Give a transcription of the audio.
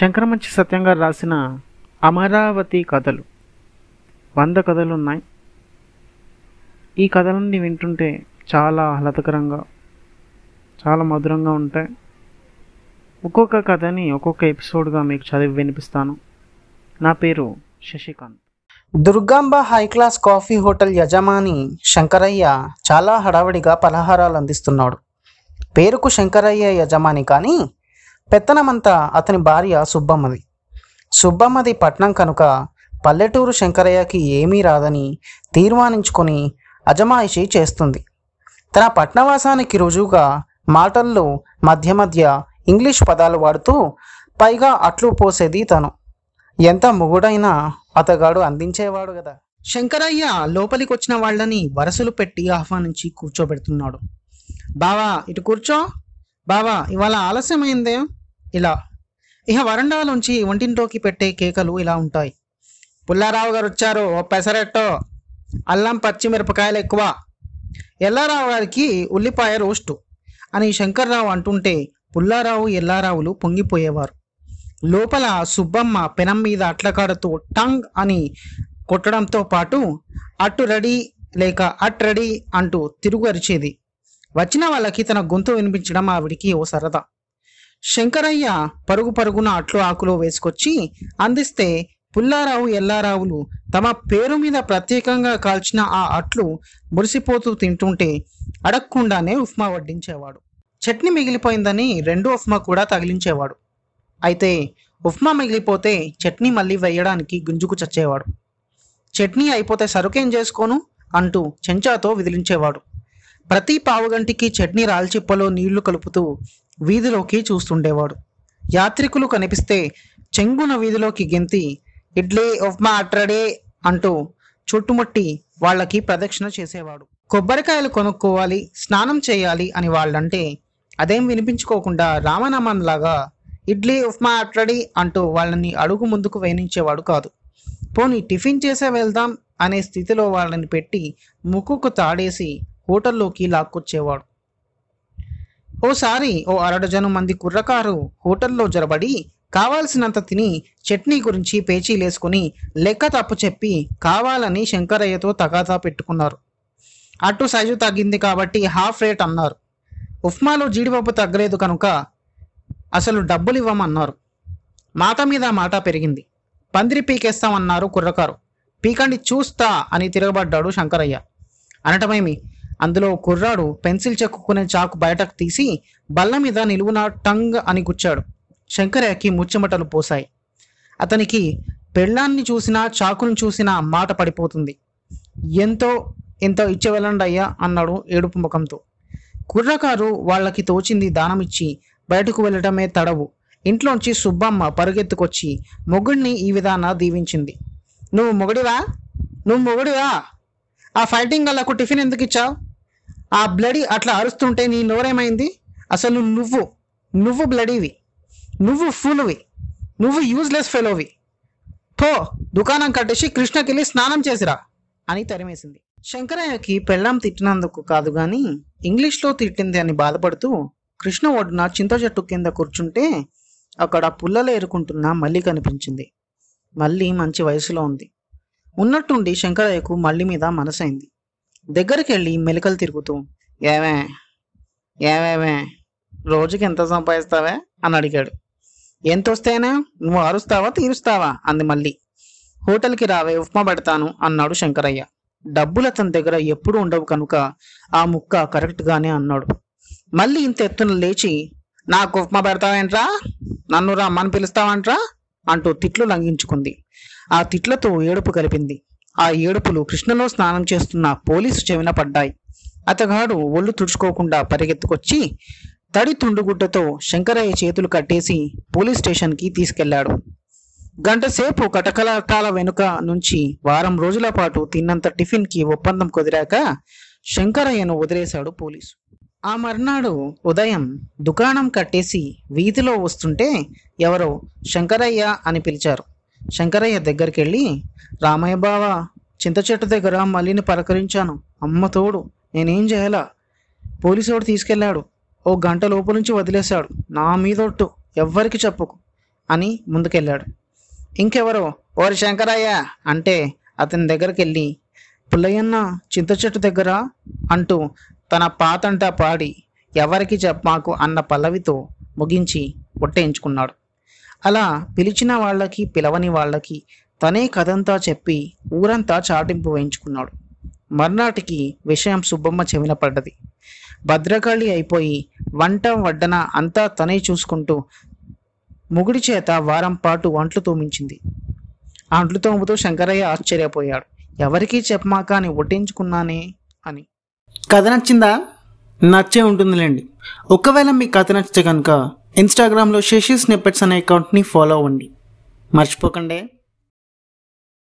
శంకరమంచి సత్యంగా రాసిన అమరావతి కథలు. వంద కథలు ఉన్నాయి ఈ కథలన్నీ వింటుంటే చాలా ఆహ్లాదకరంగా చాలా మధురంగా ఉంటాయి. ఒక్కొక్క కథని ఒక్కొక్క ఎపిసోడ్గా మీకు చదివి వినిపిస్తాను. నా పేరు Shashikanth. Durgamba high class coffee hotel యజమాని శంకరయ్య చాలా హడావిడిగా పలహారాలు అందిస్తున్నాడు. పేరుకు శంకరయ్య యజమాని కానీ పెత్తనమంతా అతని భార్య సుబ్బమ్మది. సుబ్బమ్మది పట్నం కనుక పల్లెటూరు శంకరయ్యకి ఏమీ రాదని తీర్మానించుకొని అజమాయిషీ చేస్తుంది. తన పట్నవాసానికి రుజువుగా మాటల్లో మధ్య మధ్య ఇంగ్లీష్ పదాలు వాడుతూ పైగా అట్లు పోసేది తను. ఎంత మొగుడైనా అతగాడు అందించేవాడు కదా శంకరయ్య లోపలికి వచ్చిన వాళ్ళని వరసలు పెట్టి ఆహ్వానించి కూర్చోబెడుతున్నాడు. బావా ఇటు కూర్చో. బావా ఇవాళ ఆలస్యమైందే? ఇలా. ఇహ వరండాలోంచి వంటింట్లోకి పెట్టే కేకలు ఇలా ఉంటాయి. పుల్లారావు గారు వచ్చారు. ఓ పెసరెట్టో. అల్లం పచ్చిమిరపకాయలు ఎక్కువ. ఎల్లారావు గారికి ఉల్లిపాయ రోస్టు అని శంకర్రావు అంటుంటే పుల్లారావు ఎల్లారావులు పొంగిపోయేవారు. లోపల సుబ్బమ్మ పెనం మీద అట్లకాడతో టంగ్ అని కొట్టడంతో పాటు అటు రెడీ లేక అట్ రెడీ అంటూ తిరుగు అరిచేది. వచ్చిన వాళ్ళకి తన గొంతు వినిపించడం ఆవిడికి ఓ సరదా. శంకరయ్య పరుగు పరుగున అట్లు ఆకులో వేసుకొచ్చి అందిస్తే పుల్లారావు ఎల్లారావులు తమ పేరు మీద ప్రత్యేకంగా కాల్చిన ఆ అట్లు మురిసిపోతూ తింటుంటే అడగకుండానే ఉప్మా వడ్డించేవాడు. చట్నీ మిగిలిపోయిందని రెండు ఉప్మా కూడా తగిలించేవాడు. అయితే ఉప్మా మిగిలిపోతే చట్నీ మళ్ళీ వేయడానికి గుంజుకు చచ్చేవాడు. చట్నీ అయిపోతే సరుకేం చేసుకోను? అంటూ చెంచాతో విదిలించేవాడు. ప్రతి పావుగంటికి చట్నీ రాల్చిప్పలో నీళ్ళు కలుపుతూ వీధిలోకి చూస్తుండేవాడు. యాత్రికులు కనిపిస్తే చెంగున వీధిలోకి గెంతి ఇడ్లీ ఉప్మా అట్రడే అంటూ చుట్టుముట్టి వాళ్ళకి ప్రదక్షిణ చేసేవాడు. కొబ్బరికాయలు కొనుక్కోవాలి స్నానం చేయాలి అని వాళ్ళంటే అదేం వినిపించుకోకుండా రామనామన్లాగా ఇడ్లీ ఉప్మా అట్రడి అంటూ వాళ్ళని అడుగు ముందుకు వేయించేవాడు కాదు. పోనీ టిఫిన్ చేసే వెళ్దాం అనే స్థితిలో వాళ్ళని పెట్టి ముక్కుకు తాడేసి హోటల్లోకి లాక్కొచ్చేవాడు. ఓసారి ఓ అరడజను మంది కుర్రకారు హోటల్లో జరబడి కావాల్సినంత తిని చట్నీ గురించి పేచీలేసుకుని లెక్క తప్పు చెప్పి కావాలని శంకరయ్యతో తగాదా పెట్టుకున్నారు. అటు సైజు తగ్గింది కాబట్టి హాఫ్ రేట్ అన్నారు. ఉప్మాలో జీడిపప్పు తగ్గలేదు కనుక అసలు డబ్బులు ఇవ్వమన్నారు. మాట మీద మాట పెరిగింది. పందిరి పీకేస్తామన్నారు కుర్రకారు. పీకండి చూస్తా అని తిరగబడ్డాడు శంకరయ్య. అనటమేమి? అందులో కుర్రాడు పెన్సిల్ చెక్కుకునే చాకు బయటకు తీసి బల్ల మీద నిలువున టంగ్ అని గుచ్చాడు. శంకరయ్యకి ముచ్చెమటలు పోసాయి అతనికి పెళ్ళాన్ని చూసినా చాకును చూసినా మాట పడిపోతుంది. ఎంతో ఎంతో ఇచ్చేవెళ్ళండి అయ్యా అన్నాడు ఏడుపు ముఖంతో. కుర్రకారు వాళ్ళకి తోచింది దానమిచ్చి బయటకు వెళ్ళటమే తడవు. ఇంట్లోంచి సుబ్బమ్మ పరుగెత్తుకొచ్చి మొగుడిని ఈ విధాన దీవించింది. నువ్వు మొగుడివా? నువ్వు మొగుడివా? ఆ ఫైటింగ్ గల్లకు టిఫిన్ ఎందుకు ఇచ్చావు ఆ బ్లడీ అట్లా అరుస్తుంటే నీ నోరేమైంది? అసలు నువ్వు నువ్వు బ్లడీవి నువ్వు ఫూలువి నువ్వు యూజ్లెస్ ఫెలోవి పో దుకాణం కట్టేసి కృష్ణకెళ్ళి స్నానం చేసిరా అని తరిమేసింది. శంకరయ్యకి పెళ్ళాం తిట్టినందుకు కాదు గాని ఇంగ్లీష్లో తిట్టింది అని బాధపడుతూ కృష్ణ ఒడ్డున చింత చెట్టు కింద కూర్చుంటే అక్కడ పుల్లలు ఏరుకుంటున్న మళ్ళీ కనిపించింది. మళ్ళీ మంచి వయసులో ఉంది. ఉన్నట్టుండి శంకరయ్యకు మళ్ళీ మీద మనసైంది. దగ్గరికి వెళ్ళి మెలికలు తిరుగుతూ ఏమే ఏమేమే రోజుకి ఎంత సంపాదిస్తావే? అని అడిగాడు. ఎంత వస్తేనే నువ్వు అరుస్తావా తీరుస్తావా? అంది మళ్ళీ. హోటల్కి రావే ఉప్మా పెడతాను అన్నాడు శంకరయ్య. డబ్బులు అతని దగ్గర ఎప్పుడు ఉండవు కనుక ఆ ముక్క కరెక్ట్గానే అన్నాడు. మళ్ళీ ఇంత ఎత్తున లేచి నాకు ఉప్మా పెడతావేంట్రా? నన్ను రమ్మని పిలుస్తావంట్రా? అంటూ తిట్లు లంఘించుకుంది. ఆ తిట్లతో ఏడుపు కలిపింది. ఆ ఏడుపులు కృష్ణలో స్నానం చేస్తున్న పోలీసు చెవిన పడ్డాయి. అతగాడు ఒళ్ళు తుడుచుకోకుండా పరిగెత్తుకొచ్చి తడి తుండుగుడ్డతో శంకరయ్య చేతులు కట్టేసి పోలీస్ స్టేషన్కి తీసుకెళ్ళాడు. గంటసేపు కటకలాటాల కటకలటాల వెనుక నుంచి వారం రోజుల పాటు తిన్నంత టిఫిన్కి ఒప్పందం కుదిరాక శంకరయ్యను వదిలేశాడు పోలీసు. ఆ మర్నాడు ఉదయం దుకాణం కట్టేసి వీధిలో వస్తుంటే ఎవరో శంకరయ్య అని పిలిచారు. శంకరయ్య దగ్గరికి వెళ్ళి రామయ్య బావ చింత చెట్టు దగ్గర మళ్ళీని పలకరించాను. అమ్మ తోడు నేనేం చేయాలా? పోలీసోడు తీసుకెళ్ళాడు. ఓ గంట లోపు నుంచి వదిలేశాడు. నా మీదొట్టు ఎవ్వరికి చెప్పుకు అని ముందుకెళ్ళాడు. ఇంకెవరో? ఓరి శంకరయ్య అంటే అతని దగ్గరికి వెళ్ళి పుల్లయ్యన్న చింత చెట్టు దగ్గర అంటూ తన పాతంటా పాడి ఎవరికి చెప్పమాకు అన్న పల్లవితో ముగించి ఒట్టేయించుకున్నాడు అలా పిలిచిన వాళ్ళకి పిలవని వాళ్ళకి తనే కథంతా చెప్పి ఊరంతా చాటింపు వేయించుకున్నాడు. మర్నాటికి విషయం సుబ్బమ్మ చెవిన పడ్డది. భద్రకాళి అయిపోయి వంట వడ్డన అంతా తనే చూసుకుంటూ ముగుడి చేత వారం పాటు అంట్లు తోమించింది. ఆ అంట్లు తోముతూ శంకరయ్య ఆశ్చర్యపోయాడు. ఎవరికీ చెప్పమాక అని ఒట్టించుకున్నానే అని. కథ నచ్చిందా? నచ్చే ఉంటుందిలేండి. ఒకవేళ మీ కథ నచ్చితే కనుక ఇన్స్టాగ్రామ్లో శశి స్నిప్పెట్స్ అనే అకౌంట్ని ఫాలో అవ్వండి. మర్చిపోకండి.